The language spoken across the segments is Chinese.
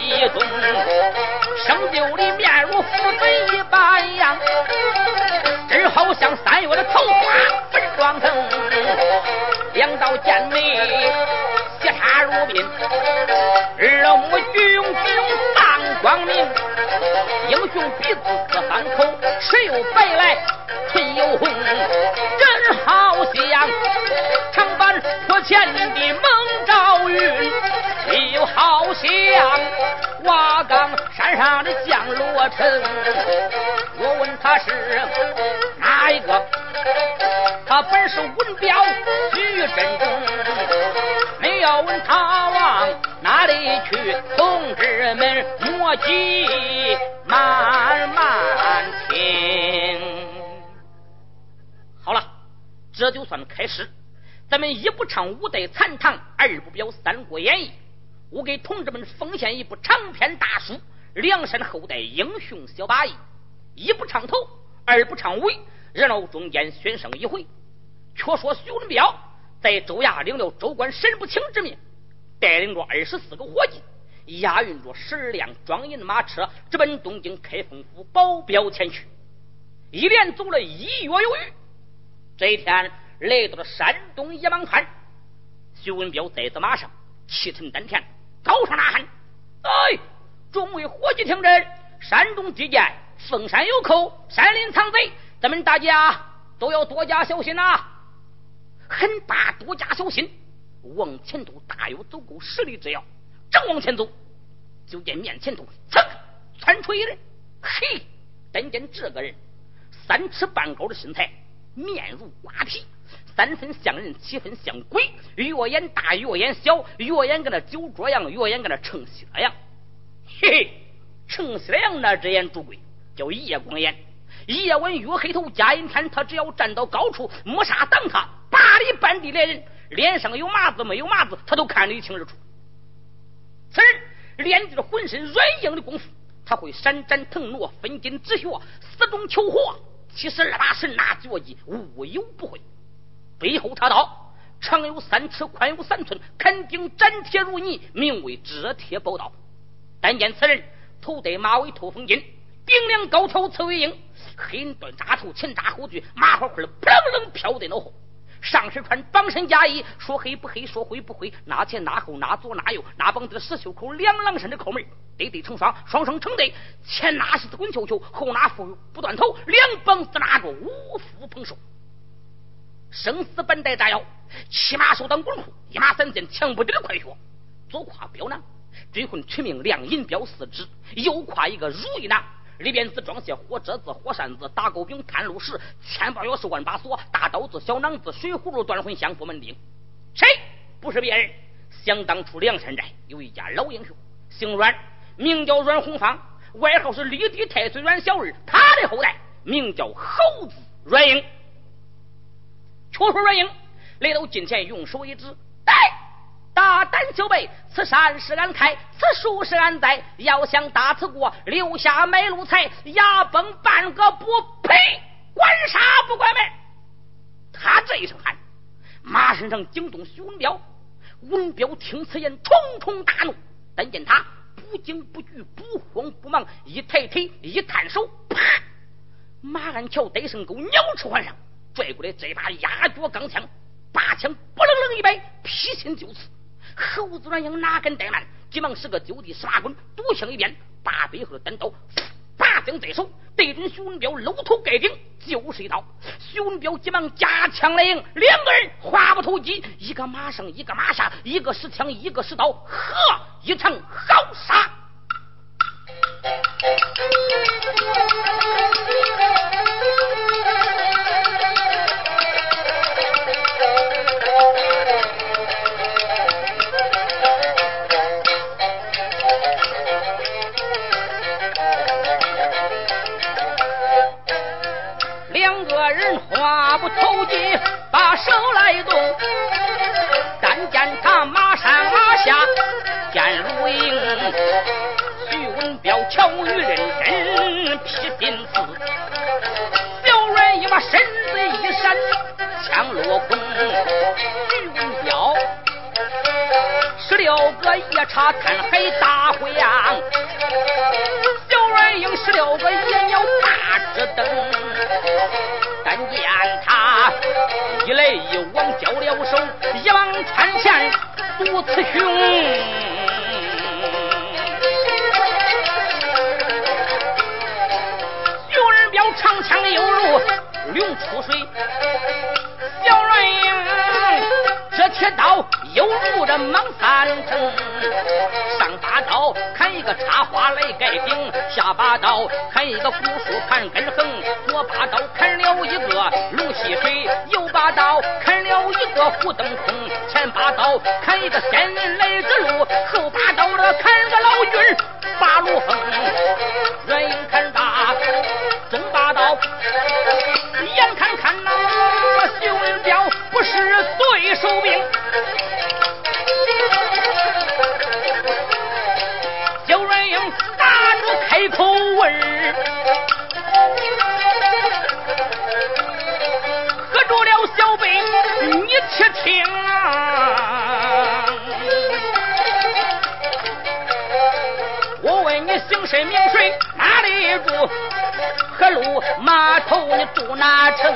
一冬，生就的面如父子一般样。真好像三月的桃花粉妆成，两道剑眉斜插如鬓，二目炯炯放光明，英雄鼻子可翻口，舌又白来唇又红，真好像长坂坡前的孟昭云，像瓦岗山上的降罗城。我问他是。哪一个？他本是文彪徐振中，没要问他往哪里去？同志们莫急，慢慢听。好了，这就算开始。咱们一不唱五代残唐，二不表三国演义。我给同志们奉献一部长篇大书《梁山后代英雄小八义》，一不唱头。二不唱尾，热闹中间选上一回。却说徐文彪在州衙领了州官沈不清之命，带领着二十四个伙计，押运着十二辆装银马车，直奔东京开封府保镖前去。一连走了一月有余，这一天来到了山东野芒滩。徐文彪在此马上，气沉丹田，高声呐喊：“哎，众位伙计听真，山中地界！”凤山有寇，山林藏贼，咱们大家都要多加小心呐！很罢，多加小心。往前头大约走够十里之遥，正往前走，就见面前头噌窜出一人。嘿，但见这个人三尺半高的身材，面如瓜皮，三分像人，七分像鬼。月眼大，月眼小，月眼跟那酒桌样，月眼跟那称西了样。嘿嘿，称西了样那只眼朱贵。叫夜光眼，夜晚月黑头加阴天，他只要站到高处，没啥挡他，八里半地来人，脸上有麻子没有麻子，他都看得一清二楚。此人练就了浑身软硬的功夫，他会闪展腾挪，分筋止血，死中求活，七十二把神拿绝技，无有不会。背后插刀，长有三尺，宽有三寸，肯定斩铁如泥，名为遮铁宝刀。但见此人头戴马尾，头风巾。顶梁高挑，刺猬鹰，黑人短扎头，前扎后锯，马花花的扑棱棱飘在脑后。上身穿绑身夹衣，说黑不黑，说灰不灰，拿前拿后，拿左拿右，拿绑子石袖口，两郎身的扣门，对对成双，双双成对。前那是滚球球，后那副不断头，两膀子拿着五福捧手，生死本带炸药，骑马手当滚裤，一马三箭，强不敌的快靴。左挎镖囊，追魂取命亮银镖四支，右挎一个如意囊。里边子装些火折子、火扇子、打狗饼、探路石、千把钥匙、万把锁、大刀子、小囊子、水葫芦、断魂香符门钉。谁？不是别人，想当初梁山寨有一家老英雄，姓阮，名叫阮红芳，外号是立地太岁阮小二。他的后代名叫猴子阮英。却说阮英来到近前，用手一指，带。大胆小辈，此山是俺开，此树是俺栽。要想打此过，留下买路财，牙崩半个不赔。管杀不管门。他这一声喊，马身上惊动徐文彪。文彪听此言，重重大怒。但见他不惊不惧，不慌不忙，一抬腿，一探手，啪！马鞍桥得胜钩，鸟翅环上，拽过来这把压脚钢枪，拔枪不愣愣一摆，劈心就刺。猴子转英哪敢怠慢，急忙使个就地十八滚，躲枪一边，把背后的单刀拔枪在手，对准徐文彪搂头盖顶就是一刀。徐文彪急忙夹枪来迎，两个人话不投机，一个马上，一个马下，一个使枪，一个使刀，呵，一场好杀。话不投机，把手来动。但见他马上马下见如影，徐文彪巧语认真批心词。小软一把身子一闪，枪落空。徐文彪十六个夜叉看海大灰呀，小软英十六个野鸟大只灯。但见他一来一往交了手，一往穿前独雌雄。有人标长枪犹如龙出水，小软英。这铁刀犹如这蟒三层，把刀砍一个插花来盖顶，下把刀砍一个古树盘根横，左把刀砍了一个龙戏水，右把刀砍了一个虎登空，前把刀砍一个仙人来之路，后把刀这砍个老君八路横，软硬砍大，中把刀眼看看那徐文彪不是对手兵。且听啊！我问你姓甚名谁，哪里住？何路码头你住哪城？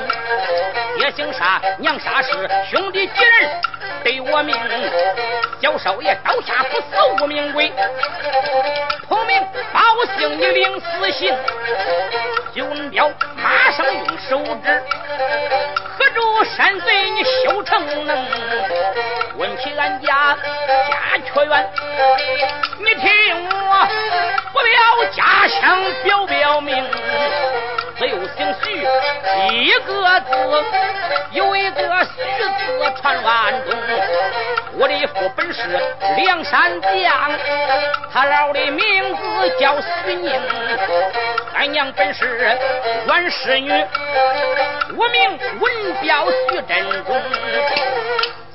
爹姓啥？娘啥氏？兄弟几人？对我命，小少爷刀下不死无名鬼，同名报姓你领死刑。徐文彪马上用手指合住山贼，你休逞能。问起俺家家缺员，你听我不表家乡，表表名。只有姓徐一个字，有一个徐字传万东。我的父本是梁山将，他老的名字叫徐宁。俺娘本是阮氏女，我名文彪徐振中。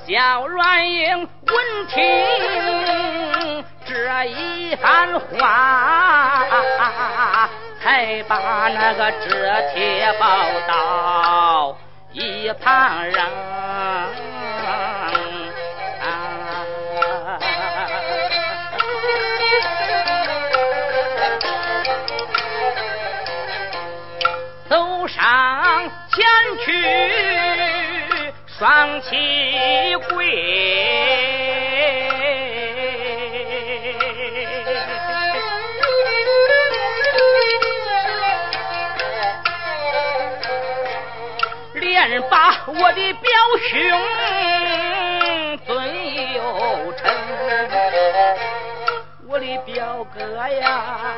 小软英闻听这一番话。才把那个纸帖报到一旁人。走上前去，双膝跪。把我的表兄尊有称，我的表哥呀，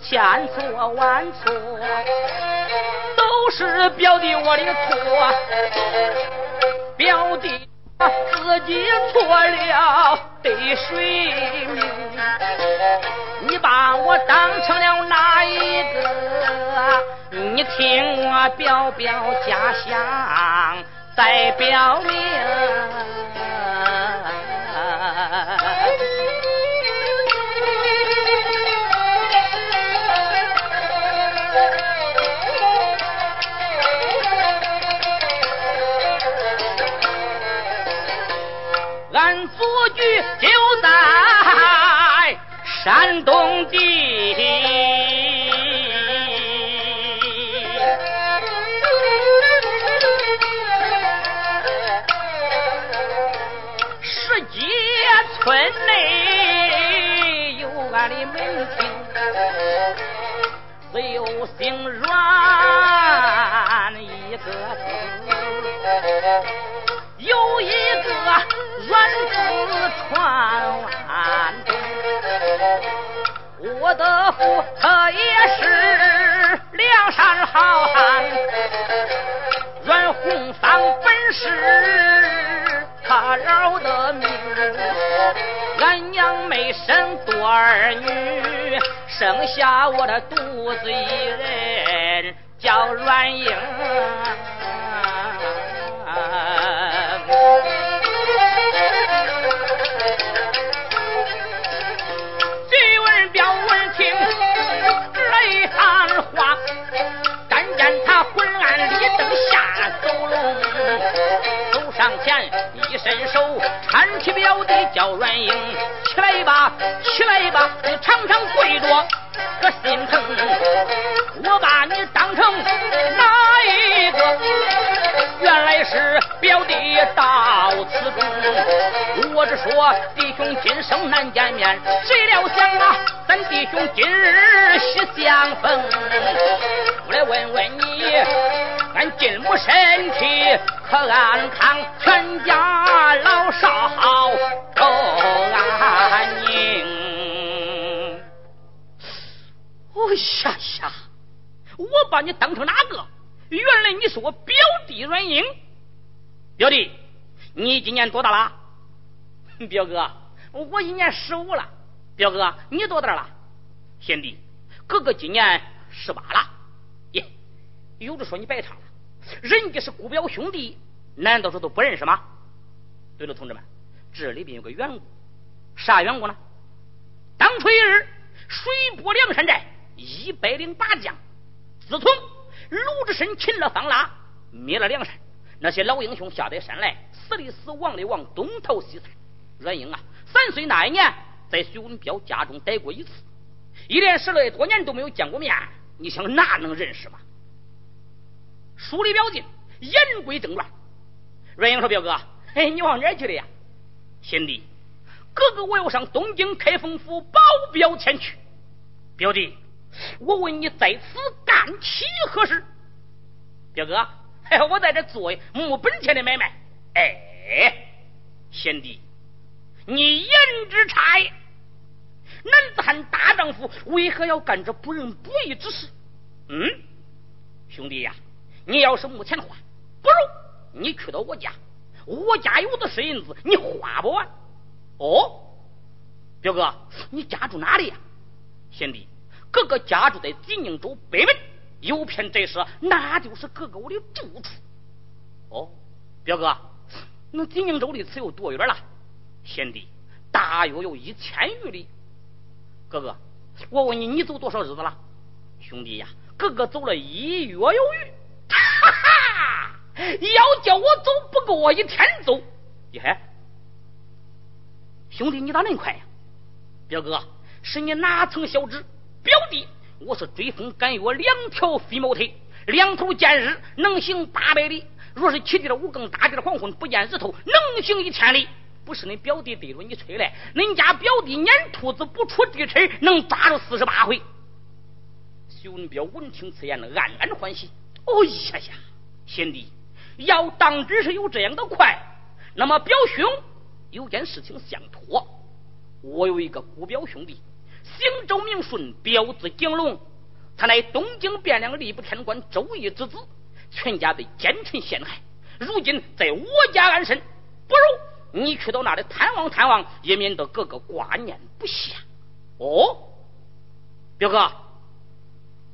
千错万错都是表弟我的错，表弟自己错了得谁命？你把我当成了哪一个？你听我表表家乡，再表明。俺祖居就在山东地。村内有俺的门庭，只有姓阮一个字，有一个阮字传万。我的父他也是梁山好汉，阮红芳本是他饶的命。俺娘没生多儿女，生下我的独子一人，叫阮英。泪含花，但见他昏暗里灯下走龙，走上前一伸手搀起表弟叫阮英，起来吧，起来吧，你常常跪着。可心疼，我把你当成哪一个？原来是表弟到此中。我只说弟兄今生难见面，谁料想啊，咱弟兄今日喜相逢。我来问问你，俺金母身体可安康？全家老少都安宁。我呀呀！我把你当成哪个？原来你是我表弟阮英。表弟，你今年多大了？表哥，我今年十五了。表哥，你多大了？贤弟，哥哥今年十八了。耶，有的说你白唱了，人家是姑表兄弟，难道说都不认识吗？对了，同志们，这里边有个缘故，啥缘故呢？当初一日，水泊梁山寨。一百零八将，自从鲁智深擒了方腊，灭了梁山，那些老英雄下得山来，死的死，亡的亡，东逃西窜。阮英啊，三岁那一年，在徐文彪家中待过一次，一连十来多年都没有见过面，你想哪能认识吗？书里表进，言归正传。阮英说：“表哥，嘿，你往哪儿去了呀？”贤弟，哥哥我要上东京开封府保镖前去。表弟。我问你在此干起何事？表哥，我在这做木本钱的买卖。哎，贤弟，你言之差。男子汉大丈夫，为何要干这不仁不义之事？嗯，兄弟呀，你要是没钱的话，不如你去到我家，我家有的是银子，你花不完。哦，表哥，你家住哪里呀？贤弟。哥哥家住在济宁州北门，有片宅舍，那就是哥哥我的住处。哦，表哥，那济宁州离此有多远了？贤弟，大约有一千余里。哥哥，我问你，你走多少日子了？兄弟呀，哥哥走了一月有余。哈哈，要叫我走，不够我一天走。你还，兄弟，你咋恁快呀？表哥，是你哪曾晓知？我是追风赶月，两条飞毛腿，两头见日能行八百里。若是起地了五更，大地的黄昏，不见日头，能行一千里。不是你表弟对着你吹来，恁家表弟撵兔子不出地尘，能抓住四十八回。徐文彪闻听此言，暗暗欢喜。哦呀呀，贤弟，要当真是有这样的快，那么表兄有件事情相托。我有一个姑表兄弟。姓周名顺，表字景龙，他乃东京汴梁吏部天官周易之子，全家被奸臣陷害，如今在我家安身。不如你去到那里探望探望，也免得哥哥挂念不下。哦，表哥，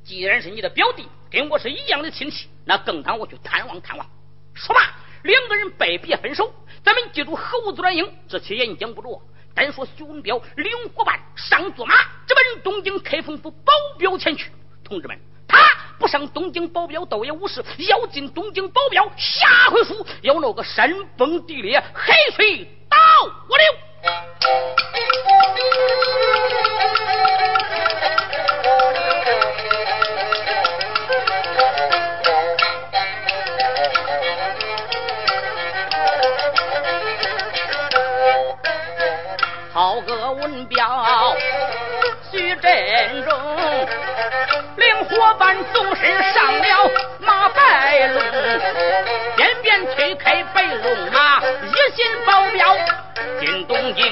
既然是你的表弟，跟我是一样的亲戚，那更当我去探望探望。说罢，两个人拜别分手。咱们记住猴子软硬，这些言讲不着。单说徐文彪领伙伴上坐马，直奔东京开封府保镖前去。同志们，他不上东京保镖倒也无事，要进东京保镖，下回书要闹个山崩地裂，海水倒我流。报个文彪，徐振中，领伙伴纵身上了马白龙，便便推开白龙马，一心保镖进东京。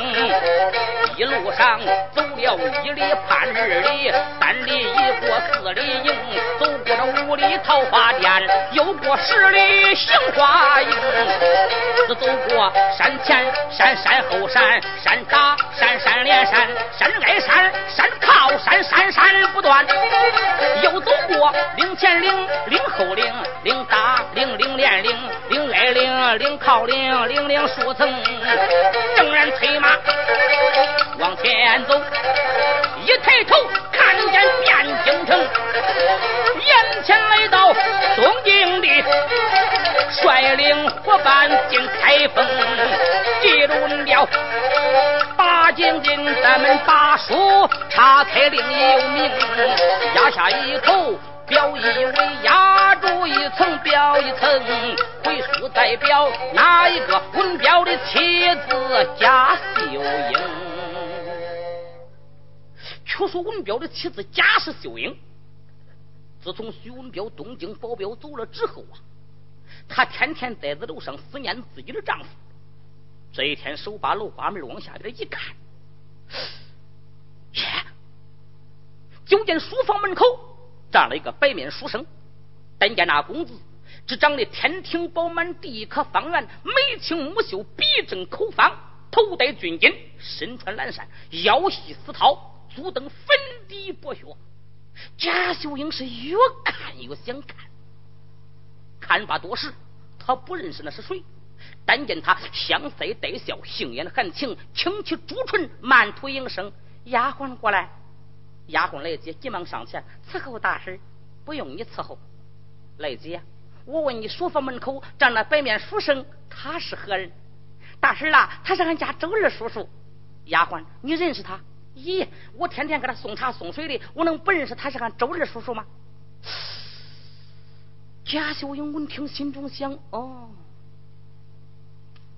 一路上走了一里半二里，三里一过四里营，走过五里桃花店，又过十里杏花营，走过山前山、山后山、山大山、山连山、山挨山、山靠山、山山不断，又走过岭前岭、岭后岭、岭大岭、岭连岭、岭挨岭、岭靠岭、岭岭树层，正然催马。往前走，一抬头看见汴京城，眼前来到东京的率领伙伴进开封，记住了八将军，咱们把书岔开另有名，压下一口。表一为压住一层，表一层，回书代表哪一个文彪的妻子贾秀英？却说文彪的妻子贾氏秀英，自从徐文彪东京保镖走了之后啊，她天天待在楼上思念自己的丈夫。这一天，手把楼花门往下边一看，耶，就见书房门口。站了一个白面书生，但见那公子只长得天庭饱满，地可方圆，眉清目秀，鼻正口方，头戴军巾，身穿蓝衫，腰系丝绦，足登粉底薄靴。贾秀英是越看越想看，看罢多时，他不认识那是谁，但见他香腮带笑，杏眼含情，轻启朱唇，慢吐应声：“丫鬟过来。”丫鬟来接，急忙上前伺候大婶，不用你伺候。来姐，我问你，书房门口站那白面书生，他是何人？大婶啊，他是俺家周二叔叔。丫鬟，你认识他？咦，我天天给他送茶送水的，我能不认识他是俺周二叔叔吗？贾秀英闻听，心中想：哦，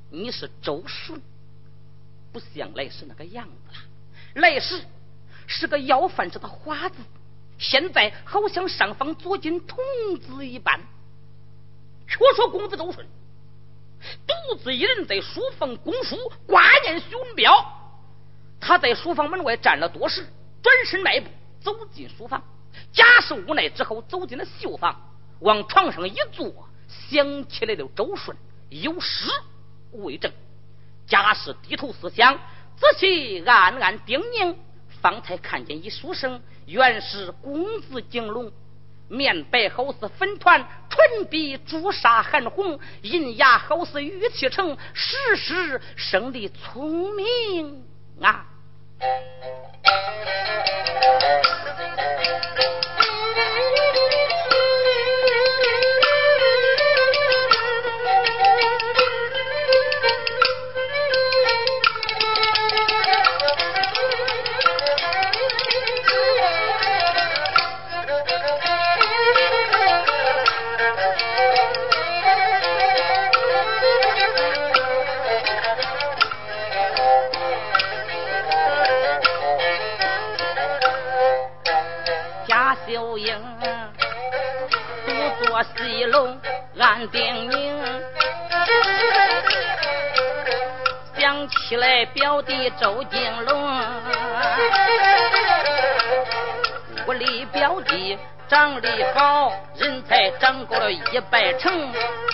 你是周顺，不像来时那个样子了。来时。是个要饭吃的花子，现在好像上方左金童子一般。却说公子周顺独自一人在书房供书，挂念徐文彪。他在书房门外站了多时，转身迈步走进书房，贾氏无奈之后走进了绣房，往床上一坐，想起来了周顺有诗为证，贾氏低头思想，仔细暗暗叮咛。方才看见一书生，原是公子景龙，面白好似粉团，唇比朱砂含红，银牙好似玉砌成，时时生的聪明啊。西楼暗叮咛，想起来表弟周金龙，屋里表弟。长得好，人才长过了一百成，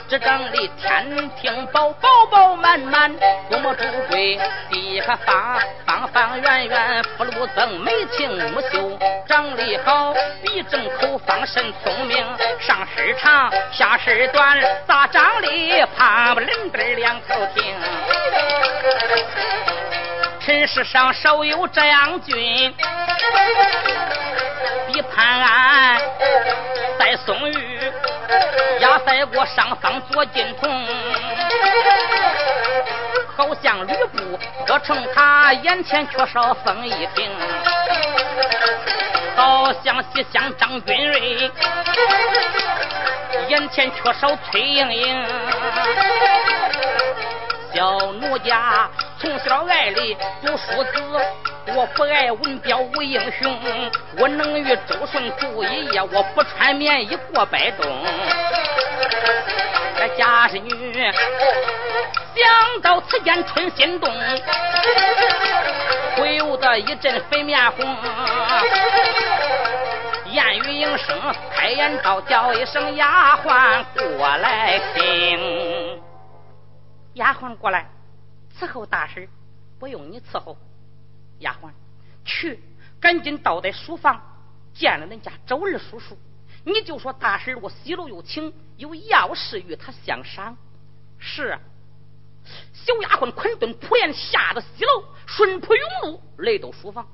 这长得天庭饱饱饱满满，多么富贵，地下方方方圆圆，福禄增，眉清目秀，长得好，鼻正口方，神聪明，上身长，下身短，咋长得胖不愣墩两头挺？尘世上少有这样君。比潘安赛宋玉，压赛过上方左金童，好像吕布破城塔，眼前缺少风一挺，好像西厢张君瑞，眼前缺少崔莺莺，小奴家从小爱里读书子。我不爱文彪武英雄，我能与周顺住一夜，我不穿棉衣过白冬。这家是女，想到此间春心动，不由得一阵粉面红。言语应声，开言道叫一声丫鬟过来听。丫鬟过来伺候大婶，不用你伺候。丫鬟，去，赶紧到在书房见了恁家周二叔叔。你就说大婶我西楼有请，有要事与他相商。是，啊小丫鬟捆顿扑帘下到西楼，顺坡涌路来到书房，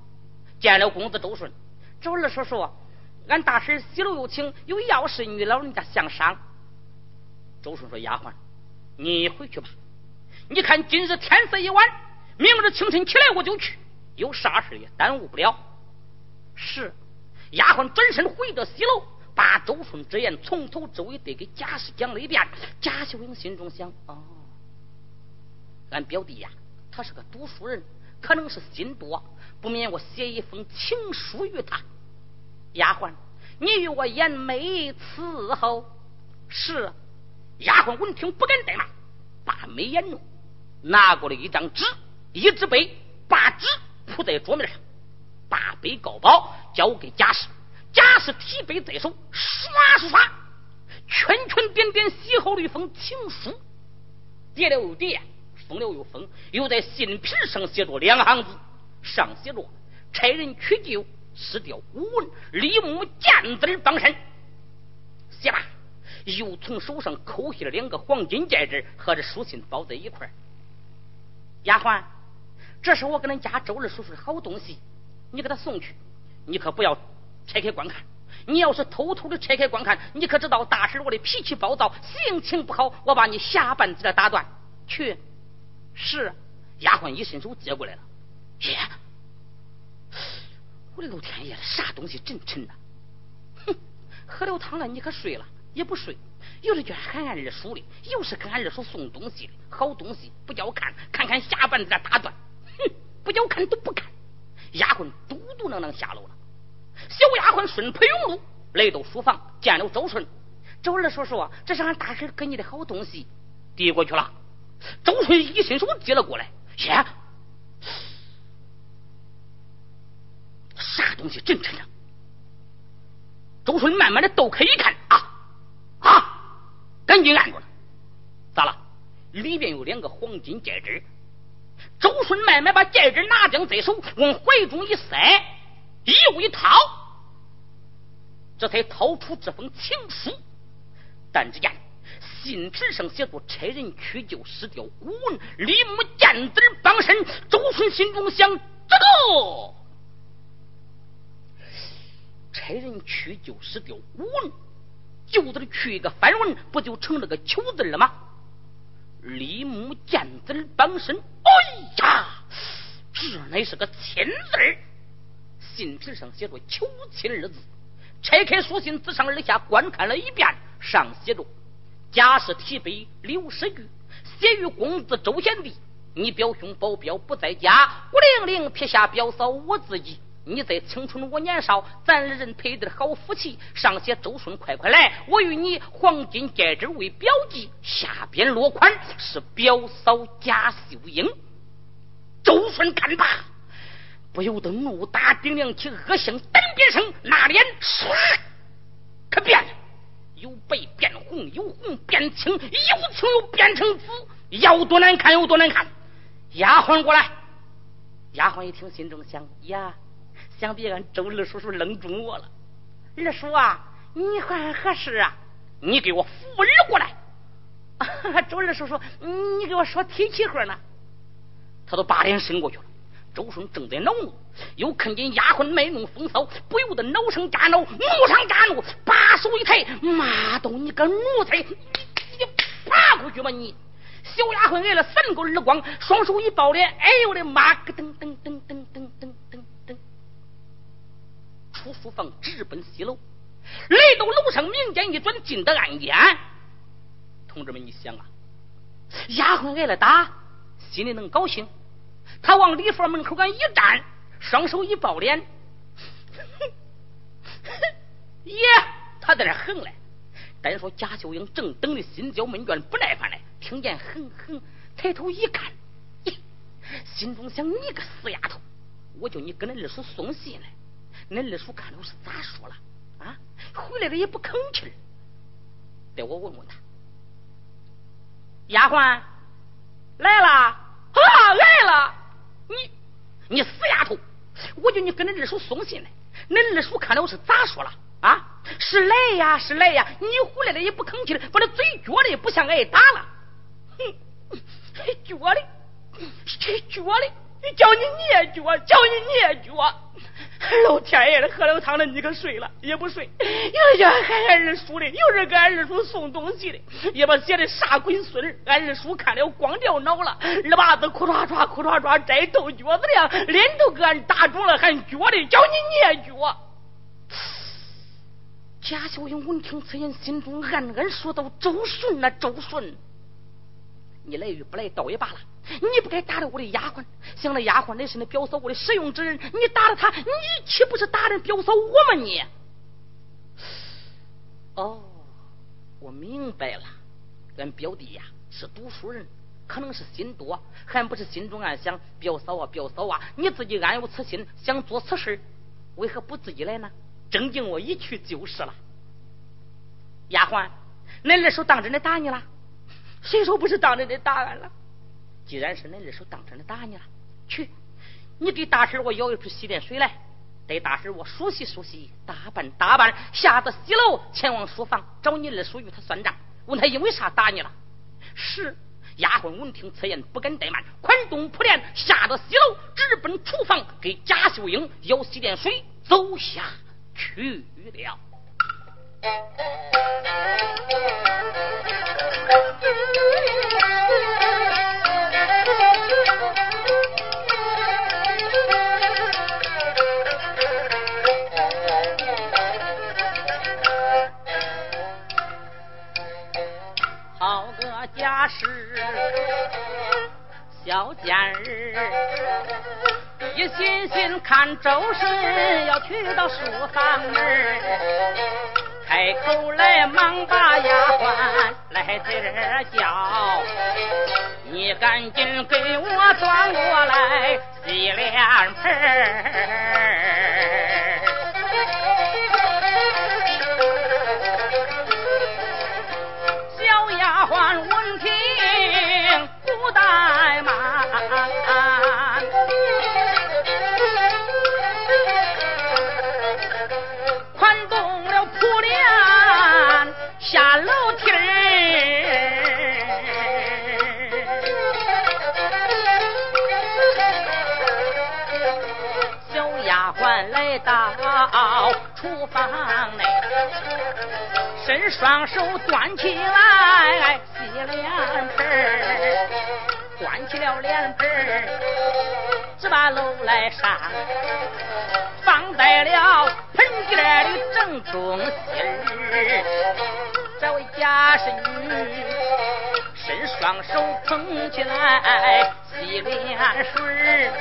见了公子周顺。周二叔叔，俺大婶西楼有请，有要事与老人家相商。周顺说：“丫鬟，你回去吧。你看今日天色已晚，明日清晨起来我就去，有啥事也耽误不了。”是。丫鬟转身回到西楼，把周顺之言从头至尾得给贾氏讲了一遍。贾秀英心中想：哦，俺表弟呀，他是个读书人，可能是心多，不免我写一封情书于他。丫鬟，你与我言媒伺候。是。丫鬟闻听不敢怠慢，把眉眼弄，拿过来一张纸，一只杯，把纸铺在桌面上，把杯告宝交给贾氏。贾氏提杯在手，刷刷刷，圈圈点点写好了一封情书，叠了又叠，封了又封，又在信皮上写着两行字，上写着“差人取救，失掉古文，李木见字帮身”。写吧。又从手上抠下了两个黄金戒指，和这书信包在一块丫鬟，这是我给恁家周二叔叔的好东西，你给他送去。你可不要拆开观看。你要是偷偷的拆开观看，你可知道大婶我的脾气暴躁，性情不好，我把你下半截打断。去。是。丫鬟一伸手接过来了。耶！我的老天爷，啥东西真沉呐！哼，喝了汤了，你可睡了。也不睡，又是去喊俺二叔的，又是给俺二叔送东西的，好东西不叫看，看看下半子打断，哼，不叫看都不看。丫鬟嘟嘟囔囔下楼了。小丫鬟顺坡涌路来到书房，见了周顺。周二叔叔，这是俺大婶给你的好东西，递过去了。周顺一伸手接了过来，耶，啥东西真沉啊！周顺慢慢的抖开一看啊！啊！赶紧按住了，咋了？里边有两个黄金戒指。周顺慢慢把戒指拿将在手，往怀中一塞，又一掏，这才掏出这封情书。但只见信纸上写着“差人去救失掉古文，李木见字帮身”。周顺心中想：这个差人去救失掉古文。就这去一个翻文，不就成了个求字了吗？李木见字帮身，哎呀，这乃是个亲字信纸上写着“求亲”二字。拆开书信，自上而下观看了一遍，上写着：“贾氏提笔刘世玉，写于公子周贤弟。你表兄保镖不在家，孤零零撇下表嫂我自己。”你在青春我年少，咱二人配对好夫妻。上写周顺，快快来，我与你黄金戒指为表记。下边落款是表嫂贾秀英。周顺看罢，不由得怒打顶梁起，恶向胆边生，那脸唰可变了，由白变红，由红变青，由青又变成紫，要多难看有多难看。丫鬟过来，丫鬟一听，心中想呀。想必俺周二叔叔愣中我了。二叔啊，你还何事啊？你给我扶儿过来。周二叔叔，你给我说提起话呢。他都把脸伸过去了。周顺正在恼怒，又看见丫鬟卖弄风骚，不由得恼上加恼，怒上加怒，把手一抬，骂道：“你个奴才，你你爬过去吧你！”小丫鬟挨了三个耳光，双手一抱脸，哎呦我的妈！咯噔噔噔噔噔噔噔。出书房直奔西楼，来到楼上，明间一转，进得暗间。同志们，你想啊，丫鬟挨了打，心里能高兴？他往礼佛门口干一站，双手一抱脸，耶，他在那横嘞。单说贾秀英正等的心焦闷倦，不耐烦嘞，听见哼哼，抬头一看，心中想：你个死丫头，我叫你跟恁二叔送信来。恁二叔看了是咋说了啊？回来了也不吭气儿，得我问问他。丫鬟来了啊，来了！你你死丫头！我叫你跟恁二叔送信来，恁二叔看了是咋说了啊？是来呀，是来呀！你回来了也不吭气了，把那嘴撅的也不像挨打了。哼！撅的，撅的，叫你捏脚，叫你捏脚。老天爷的，喝了汤了你可睡了也不睡，又叫俺二叔的，又是给俺二叔送东西的，也把写的啥鬼孙俺二叔看了光掉脑了，二把子哭唰唰哭唰唰摘豆角子的，脸都给俺打肿了，还脚的叫你捏脚。贾小英闻听此言，心中暗暗说道：“周顺呐，周顺，你来与不来倒也罢了。”你不该打了我的丫鬟，想那丫鬟乃是那表嫂我的使用之人，你打了她，你岂不是打人表嫂我吗？你？哦，我明白了，俺表弟呀是读书人，可能是心多，还不是心中暗想表嫂啊表嫂啊，你自己暗有此心，想做此事，为何不自己来呢？正经我一去就是了。丫鬟，恁二叔当真的打你了？谁说不是当真的打俺了？既然是恁二叔当真的打你了，去，你给大婶我舀一盆洗脸水来，带大婶我梳洗梳洗，打扮打扮，下得西楼前往书房找你二叔与他算账，问他因为啥打你了。是丫鬟闻听此言，不敢怠慢，宽动铺帘，下得西楼，直奔厨房给贾秀英舀洗脸水，走下去了。小贱儿，一心心看周顺要去到书房门开口来忙把丫鬟来这叫，你赶紧给我端过来洗脸盆儿。到厨房内，伸双手端起来洗脸盆端起了脸盆只把楼来上，放在了盆底的正中心这位家婶伸双手捧起来洗脸水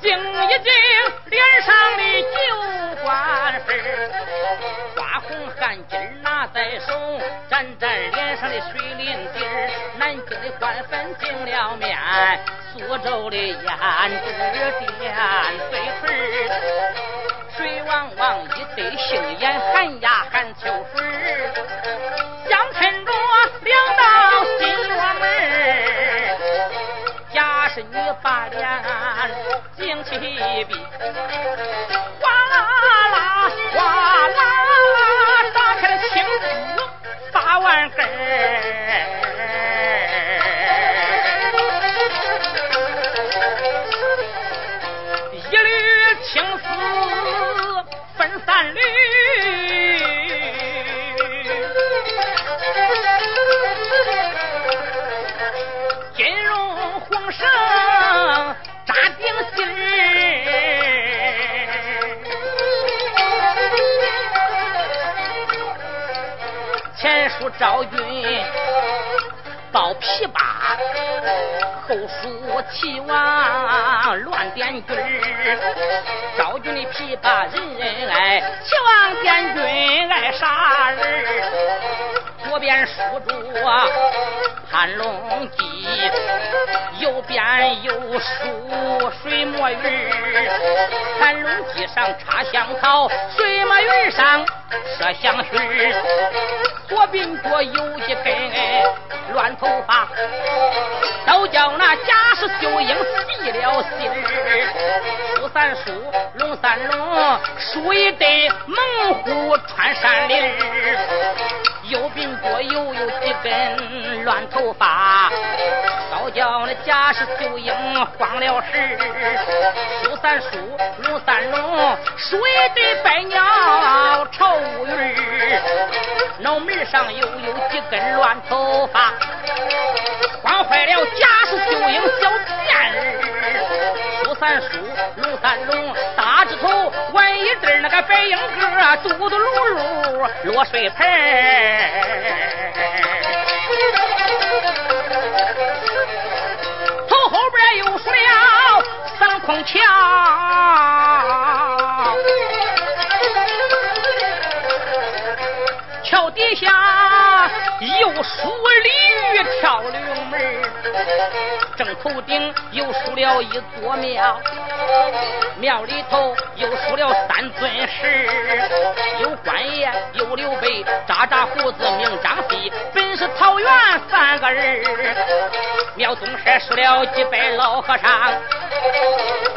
净一净脸上的酒花粉花红汗巾拿在手，沾沾脸上的水淋滴南京的花粉净了面，苏州的胭脂点嘴唇齐王乱点军昭君的琵琶人人爱，齐王点军爱杀人。左边书着潘龙记，右边有书水墨云潘龙记上插香草，水墨云上设香薰左边着有一根乱头发，都叫那贾氏秀英细了心。苏三叔，龙三龙，书一对猛虎穿山林？右鬓角又有几根乱头发，高叫那贾氏秀英慌了神，苏三叔龙三龙水对百鸟朝乌云脑门上又有几根乱头发，慌坏了贾氏秀英小贱人，苏三叔龙三龙大指头弯一对那个白鹰哥嘟嘟噜噜落水盆头后边又说了三孔桥，下。又数鲤鱼跳龙门正头顶又数了一座庙。庙里头又出了三尊石，有关爷，有刘备，扎扎胡子名张飞，本是桃园三个人。庙东舍说了几百老和尚，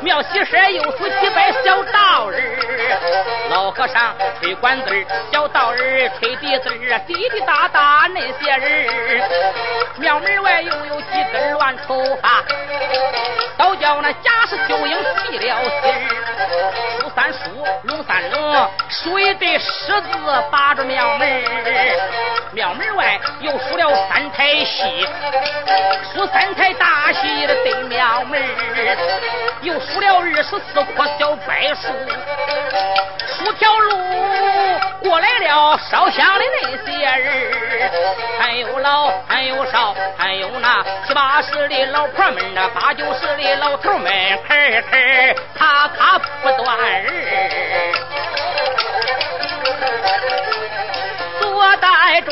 庙西舍又数几百小道人。老和尚吹管子小道人吹笛子滴滴答答打那些人。庙门外又有几根乱头发。倒叫那贾氏秀英气了心三叔、龙三龙，水对狮子把着庙门庙门外又数了三台戏，数三台大戏的对庙门又数了二十四棵小柏树，数条路过来了烧香的那些人，还有老，还有少，还有那七八十的老婆们，那八九十的。老头们，吭吭咔咔不断，坐待着，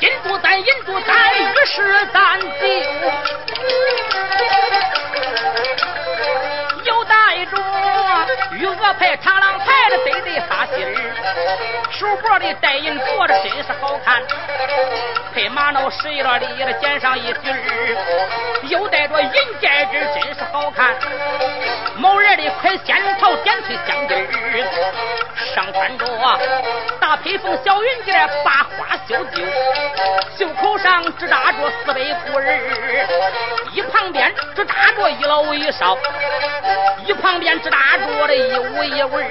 引住咱，引住咱，于是咱就又带着玉鹅牌、长廊牌的对对发心儿，手脖里戴银镯子，真是好看。配玛瑙十一里的肩上一顶儿，又戴着银戒指，真是好看。毛人的快仙桃点翠香巾儿，上穿着大披风小云结，八花绣绣，袖口上只扎着四倍裤儿，一旁边只扎着一老一少，一旁边只扎着的一屋一文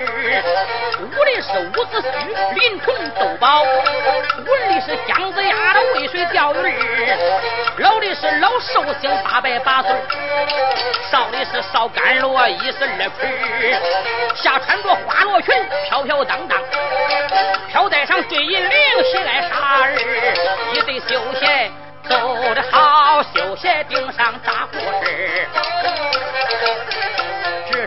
屋的是伍子胥、林冲、窦宝，文的是姜子牙的。渭水钓鱼儿，老的是老寿星八百八岁，少的是少甘罗一十二盆，下穿着花罗裙，飘飘荡荡，飘带上对银铃，喜来杀儿，一对绣鞋走的好，绣鞋顶上扎护士，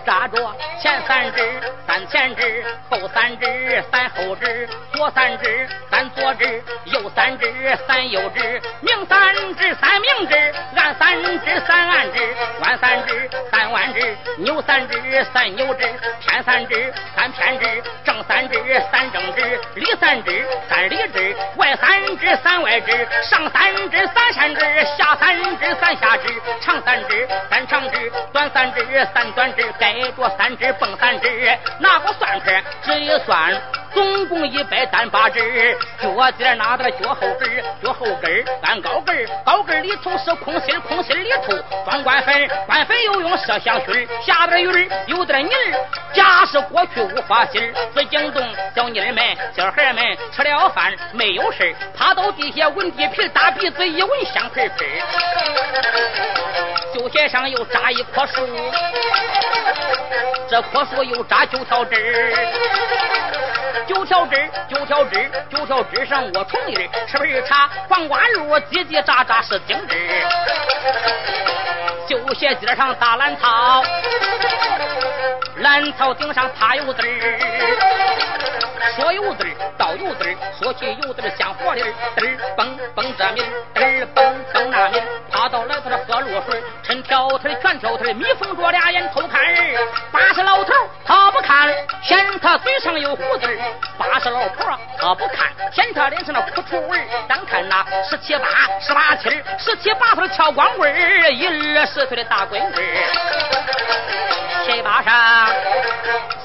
扎着前三指，三前指，后三指，三后指，左三指，三左指。右三指，三右指，明三指，三明指，暗三指，三暗指，弯三指，三弯指，扭三指，三扭指，偏三指，三偏指，正三指，三正指，里三指，三里指，外三指，三外指，上三指，三上指，下三指，三下指，长三指，三长指，短三指，三短指，盖着三只，蹦三只，拿个算盘，这一算。总共一百单八只，脚尖拿的脚后跟儿脚后跟儿按高跟儿高跟儿里头是空心儿空心儿里头装官粉，官粉又用麝香熏下点鱼有点泥儿假使过去无花心自惊动小妮儿们小孩们吃了饭没有事趴到地下闻地皮大鼻子一闻香喷喷，绣鞋上又扎一棵树，这棵树又扎九条枝。九条枝，九条枝，九条枝上卧虫儿，吃盆茶，黄瓜肉，叽叽喳喳是精致。旧鞋尖上打蓝草，蓝草顶上爬油子儿，说油子儿，倒油子儿，说起油子儿像火粒儿，嘚儿蹦蹦这米，嘚儿蹦蹦那米，趴到来头喝露水，抻条腿全条腿，眯缝着俩眼偷看儿，八十老头他不看，嫌他嘴上有胡子儿，八十老婆他不看，嫌他脸上那苦出味儿，单看那十七八、十八七、十七八岁跳光棍儿，一二十岁的大闺女，下巴上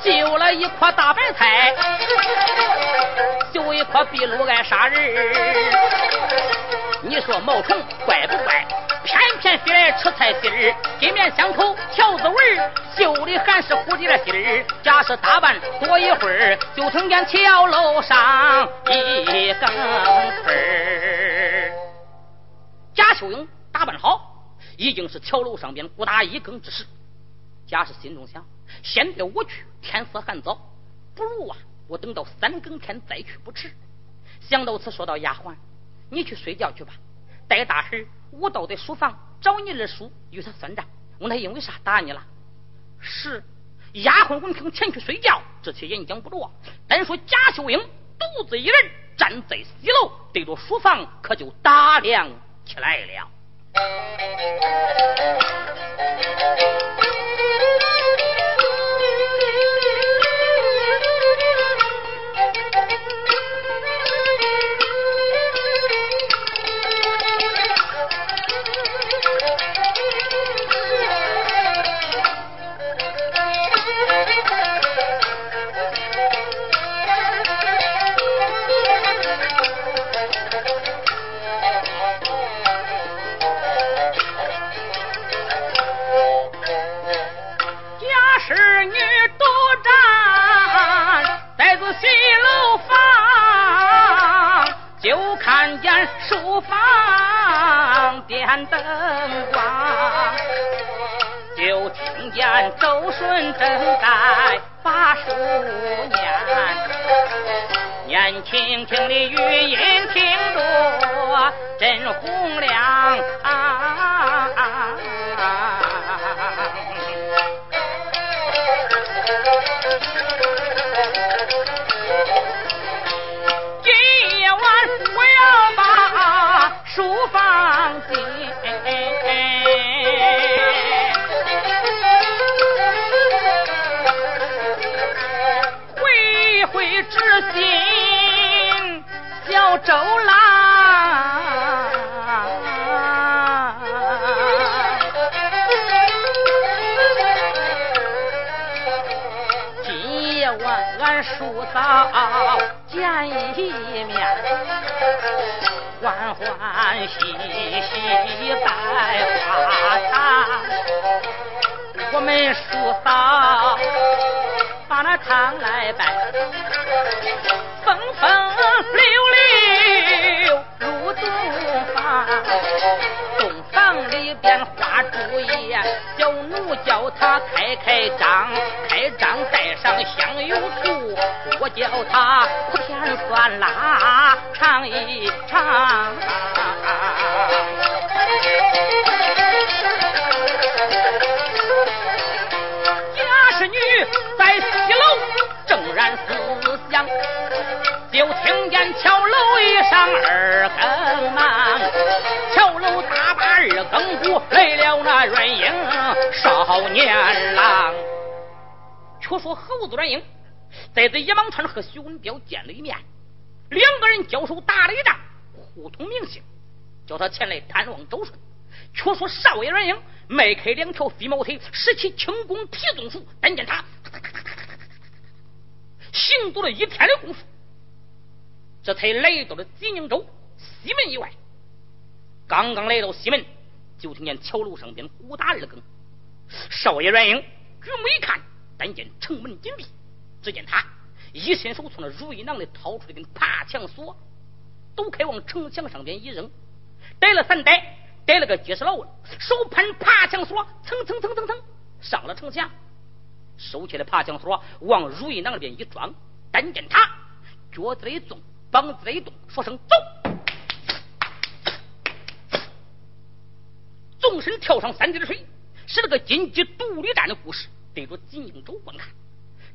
绣了一棵大白菜，绣一棵壁炉爱杀人。你说毛虫怪不怪？偏偏飞来吃菜心儿，金面香口条子纹，绣的还是蝴蝶心儿。假使打扮多一会儿，就听见桥楼上一更吹儿。贾秀英打扮好，已经是桥楼上边不打一更之时。贾氏心中想：先别我去，天色还早，不如啊，我等到三更天再去不迟。想到此，说到丫鬟，你去睡觉去吧。待大儿，我到的书房找你二叔与他算账。问他因为啥打你了？是丫鬟闻听前去睡觉，这些演讲不着。单说贾秀英独自一人站在西楼，对着书房可就打量起来了。thank you 书房点灯光，就听见周顺正在把书念，年轻轻的语音听着真洪亮。周山西西带花糖，我们叔嫂把那炕来摆，风风流流入洞房，洞房里边花烛夜，叫他开开张，开张带上香油醋，我叫他苦甜酸辣尝一尝。贾氏女在西楼正然思想。就听见桥楼一上二更忙，桥楼大把二更鼓来了那阮英少年郎。却说猴子阮英在这野王川和徐文彪见了一面，两个人交手打了一仗，互通名姓，叫他前来探望周顺。却说少爷阮英迈开两条飞毛腿，使起轻功提纵术，但见他行走了一天的功夫。这才来到了济宁州西门以外。刚刚来到西门，就听见桥楼上边鼓打二更。少爷阮英举目一看，但见城门紧闭。只见他一伸手从那如意囊里掏出一根爬墙锁，都开往城墙上边一扔，逮了三逮，逮了个结实牢手攀爬墙锁，蹭蹭蹭蹭蹭上了城墙，收起来爬墙锁，往如意囊里边一装。但见他脚子一纵。膀子一动，说声走，纵身跳上三滴的水，是那个金鸡独立战的故事，对着金宁州观看。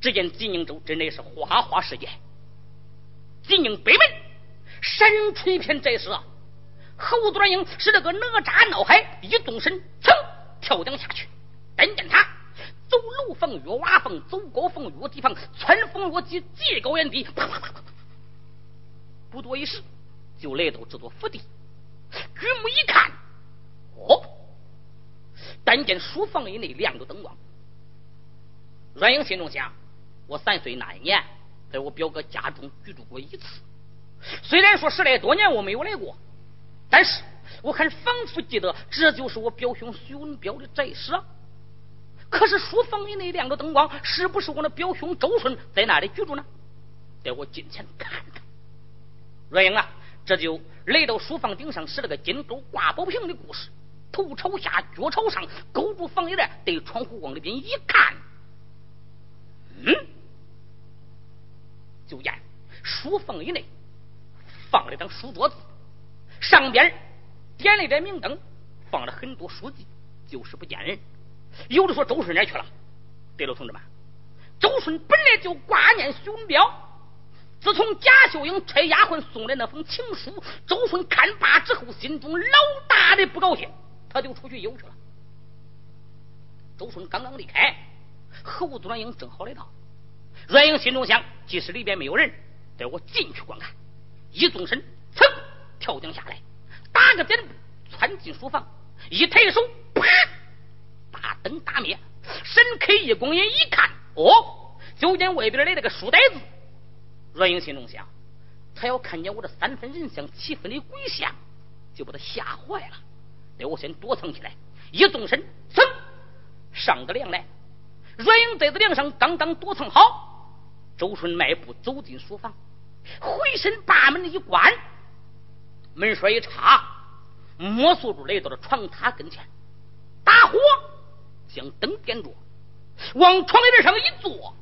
只见金宁州真的是花花世界，金宁北门闪出一片寨石啊！猴子软英是那个哪吒闹海，一纵身噌跳江下去。但见他走楼房越瓦缝，走高峰越地方，穿风越脊，极高远低，啪啪啪啪。不多一时，就来到这座府邸。举目一看，哦，但见书房以内亮着灯光。阮英心中想：我三岁那一年，在我表哥家中居住过一次。虽然说十来多年我没有来过，但是我还仿佛记得这就是我表兄徐文彪的宅室。可是书房以内亮着灯光，是不是我那表兄周顺在那里居住呢？带我近前看看。阮英啊，这就来到书房顶上，使了个金钩挂宝瓶的故事。头朝下，脚朝上，勾住房檐，对窗户往里边一看，嗯，就见书房以内放了张书桌子，上边点了盏明灯，放了很多书籍，就是不见人。有的说周顺哪去了？对了，同志们，周顺本来就挂念徐文彪。自从贾秀英差丫鬟送来那封情书，周顺看罢之后，心中老大的不高兴，他就出去游去了。周顺刚刚离开，侯子阮英正好来到。阮英心中想：即使里边没有人，待我进去观看。一纵身，噌，跳江下来，打个箭步窜进书房，一抬手，啪，大灯打灭，神开一拱眼一看，哦，就见外边来了个书呆子。阮英心中想：他要看见我这三分人相、七分的鬼相，就把他吓坏了。得我先躲藏起来，一纵身，噌，上个梁来。阮英在这梁上刚刚躲藏好，周顺迈步走进书房，回身把门一关，门栓一插，摸索着来到了床榻跟前，打火，将灯点着，往床沿上一坐。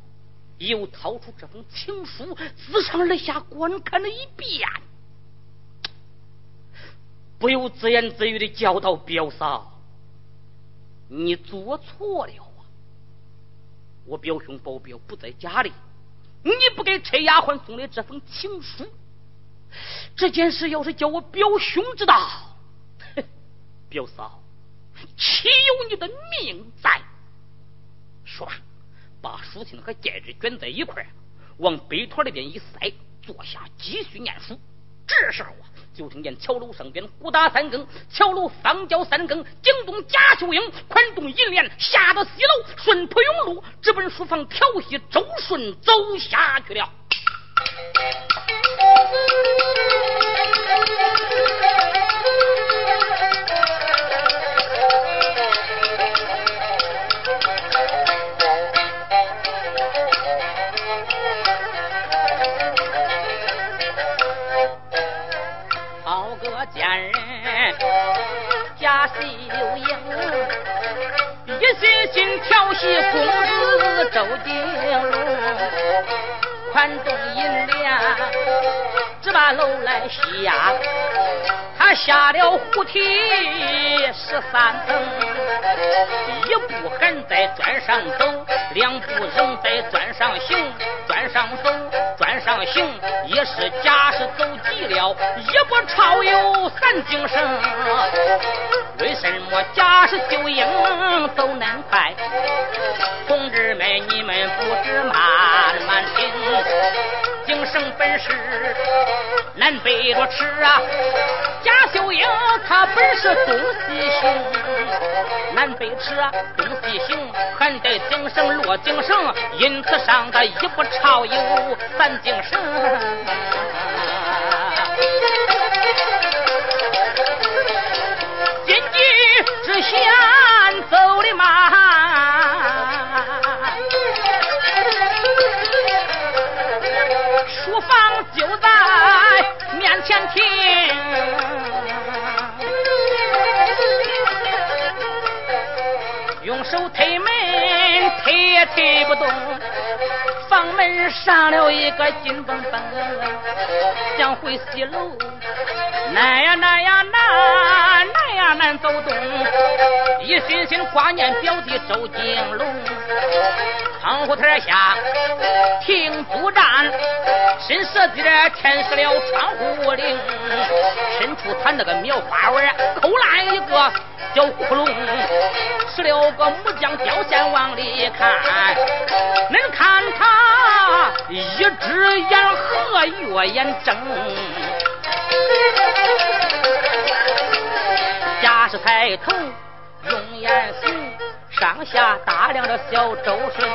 又掏出这封情书，自上而下观看了一遍，不由自言自语的叫道：“表嫂，你做错了啊！我表兄保镖不在家里，你不该差丫鬟送的这封情书。这件事要是叫我表兄知道，表嫂岂有你的命在？说吧。”把书信和戒指卷在一块往杯托里边一塞，坐下继续念书。这时候啊，就听见桥楼上边鼓打三更，桥楼方叫三更，惊动贾秀英，宽动银莲，下到西楼，顺坡永路，直奔书房调戏周顺走下去了。调戏公子周金龙，宽动银两，只把楼来下。他下了虎梯十三层，一步还在砖上走，两步仍在砖上行。砖上走，砖上行，一是假是走急了，一步超有三精神。为什么贾是秀英走恁快？同志们，你们不知慢慢听。精神本事难背着吃啊！贾秀英她本是东西行，南北吃啊，东西行，还得精神落精神，因此上他一不超有三精神。鸡之前走的慢。就在面前停，用手推门，推也推不动。房门上了一个金蹦蹦，想回西楼，难呀难呀难，难呀难走动。一心心挂念表弟周金龙。窗户台下停督站，伸舌尖舔湿了窗户棂，伸出他那个苗花纹，抠烂一个小窟窿，使了个木匠雕线往里看，恁看他一只眼合，月眼睁，假是抬头用眼行。上下打量着小周顺，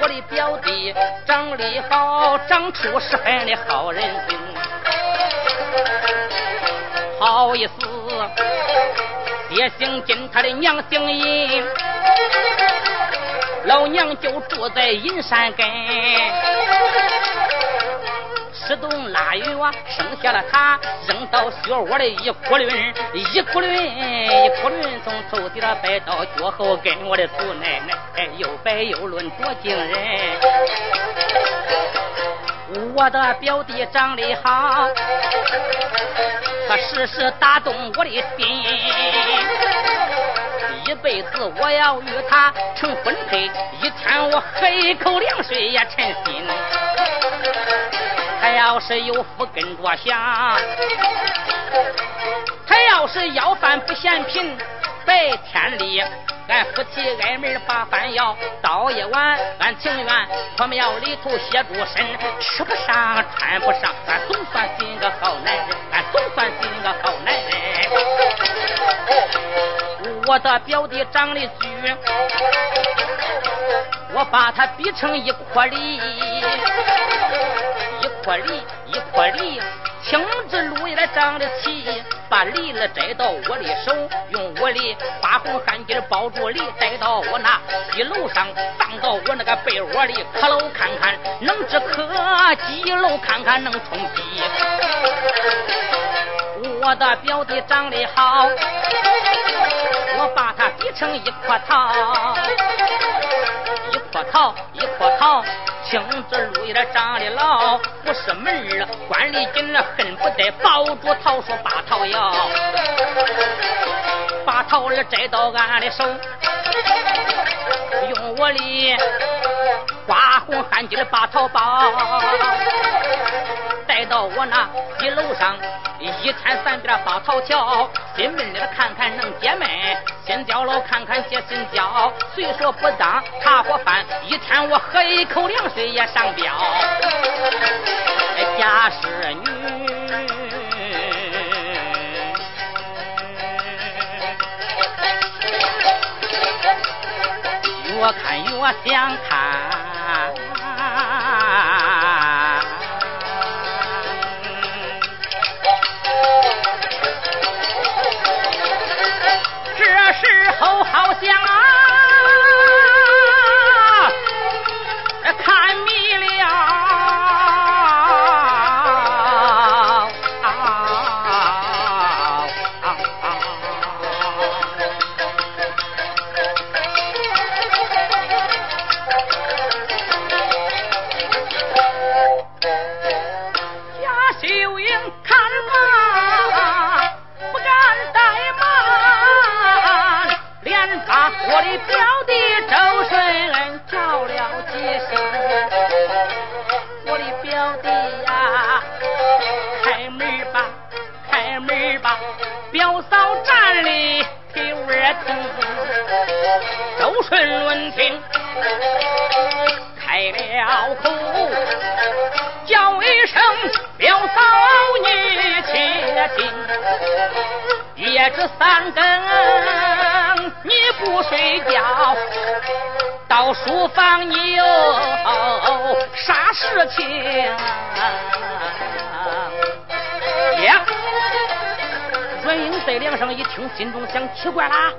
我的表弟长得好，长出十分的好人精。好意思，爹姓金，他的娘姓银，老娘就住在银山根。石洞腊月生下了他，扔到雪窝里一窟窿，一窟窿一窟窿，从头顶上摆到脚后跟。我的祖奶奶又白又嫩，多惊人！我的表弟长得好，他时时打动我的心。一辈子我要与他成婚配，一天我喝一口凉水也称心。他要是有福跟着享，他要是要饭不嫌贫，白天里俺夫妻挨门把饭要，到夜晚俺情愿破庙里头歇住身，吃不上穿不上，俺总算寻个好男人，俺总算寻个好男人。我的表弟长得俊，我把他比成一颗梨。颗梨，一颗梨，青子路也长得齐，把梨了摘到我的手，用我的花红汗巾包住梨，带到我那一楼上，放到我那个被窝里，可楼看看能治咳，几楼看看能充饥。我的表弟长得好，我把他比成一颗桃，一颗桃，一颗桃。青子路有点长得老，不是门儿，关里紧了，恨不得抱住桃树把桃摇，把桃儿摘到俺的手，用我的花红汗巾把草包，带到我那一楼上。一天三遍把桃桥，心闷的看看能解闷，心焦了看看解心焦。虽说不当茶伙饭，一天我喝一口凉水也上吊。家是女，越看越想看。香啊，奇怪啦，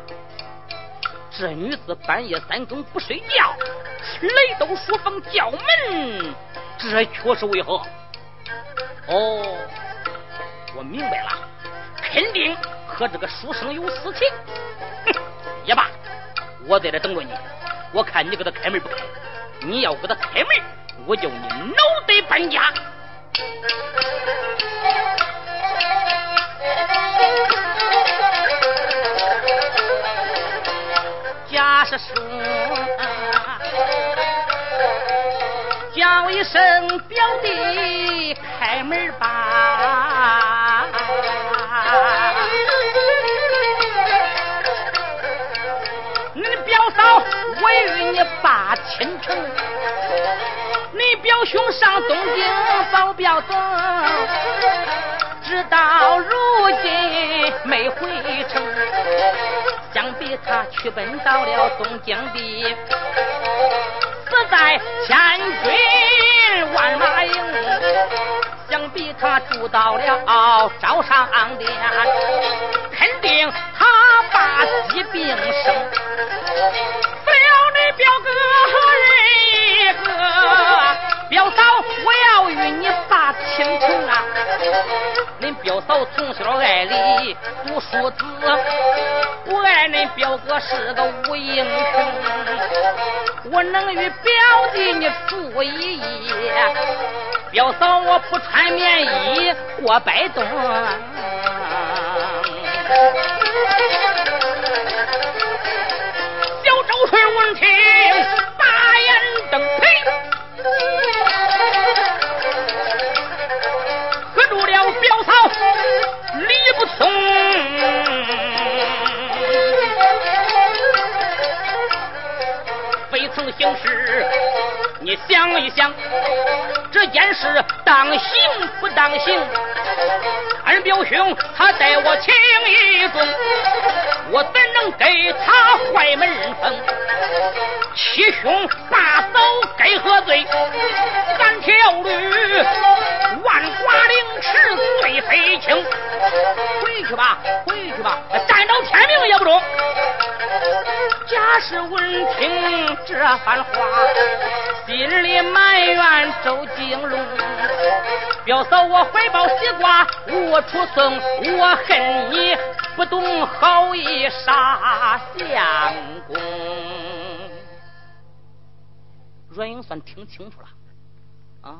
这女子半夜三更不睡觉，来到书房叫门，这却是为何？哦，我明白了，肯定和这个书生有私情。也罢，我在这等着你。我看你给他开门不开。你要给他开门，我叫你脑袋搬家。叫一声表弟开门吧。我与你把亲成，你表兄上东京保镖走，直到如今没回城。想必他去奔到了东京的，死在千军万马营，想必他住到了招商店，肯定他把疾病生，死了你表哥人一个，表嫂我要与你亲情啊！恁表嫂从小爱里读书子，我爱恁表哥是个武英雄，我能与表弟你住一夜，表嫂我不穿棉衣过百冬。小周顺闻听，非曾行事。你想一想，这件事当行不当行？俺表兄他待我情义重，我怎能给他坏门风？七兄大嫂该何罪？三条驴，万剐凌迟罪非轻。回去吧，回去吧，站到天明也不中。他是闻听这番话，心里埋怨周金龙。表嫂，我怀抱西瓜我出僧，我恨你不懂好意杀相公。阮英算听清楚了啊，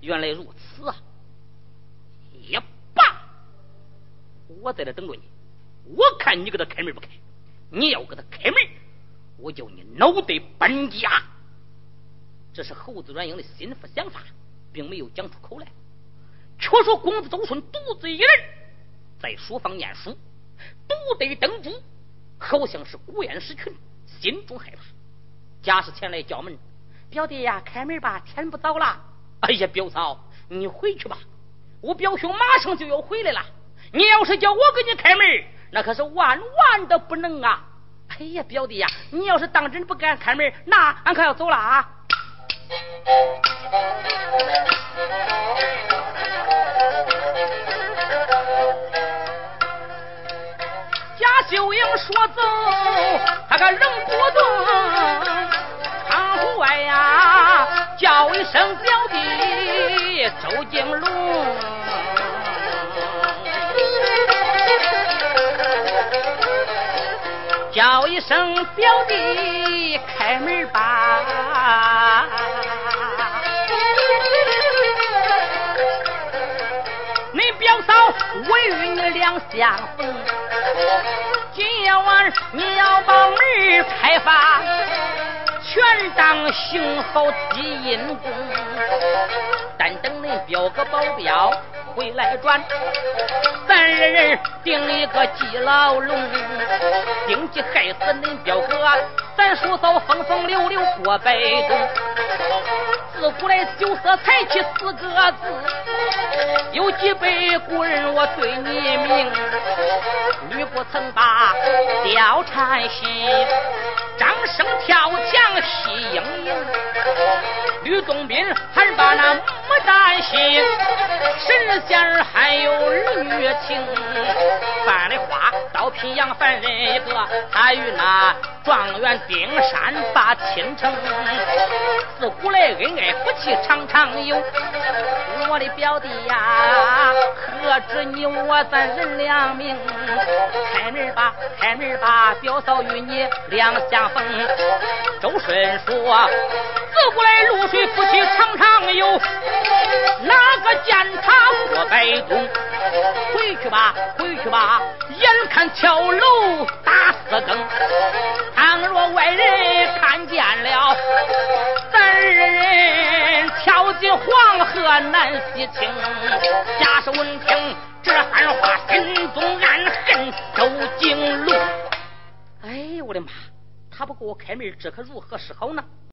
原来如此啊！也罢，我在这等着你，我看你给他开门不开。你要给他开门，我叫你脑袋搬家。这是猴子阮英的心腹想法，并没有讲出口来。却说公子周顺独自一人在书房念书，独得灯烛，好像是孤雁失群，心中害怕。贾氏前来叫门，表弟呀，开门吧，天不早了。哎呀，表嫂，你回去吧，我表兄马上就要回来了。你要是叫我给你开门，那可是万万的不能啊！哎呀，表弟呀，你要是当真不敢开门，那俺可要走了啊！贾秀英说走，他可仍不动。窗户外呀，叫一声表弟周金龙。叫一声表弟开门吧，你表嫂我与你两相逢，今夜晚你要把门开发，全当行好积阴功，但等恁表哥保镖。回来转，咱人人定一个记牢笼，定计害死恁表哥，咱叔嫂风风流流过百冬。自古来酒色财气四个字，有几杯古人我对你明，吕不曾把貂蝉戏，张生跳墙戏莺莺，吕洞宾还把那牡丹心。神仙还有儿女情，犯的花倒聘杨凡人一个，他与那状元丁山把亲成。自古来恩爱夫妻常常有，我的表弟呀，何止你我咱人两命？开门吧，开门吧，表嫂与你两相逢。周顺说，自古来露水夫妻常常有，哪个见他过白冬？回去吧，回去吧，眼看跳楼打四更。倘若外人看见了，咱人跳进黄河难洗清。贾氏闻听这番话，心中暗恨周景龙。哎，我的妈！他不给我开门，这可如何是好呢？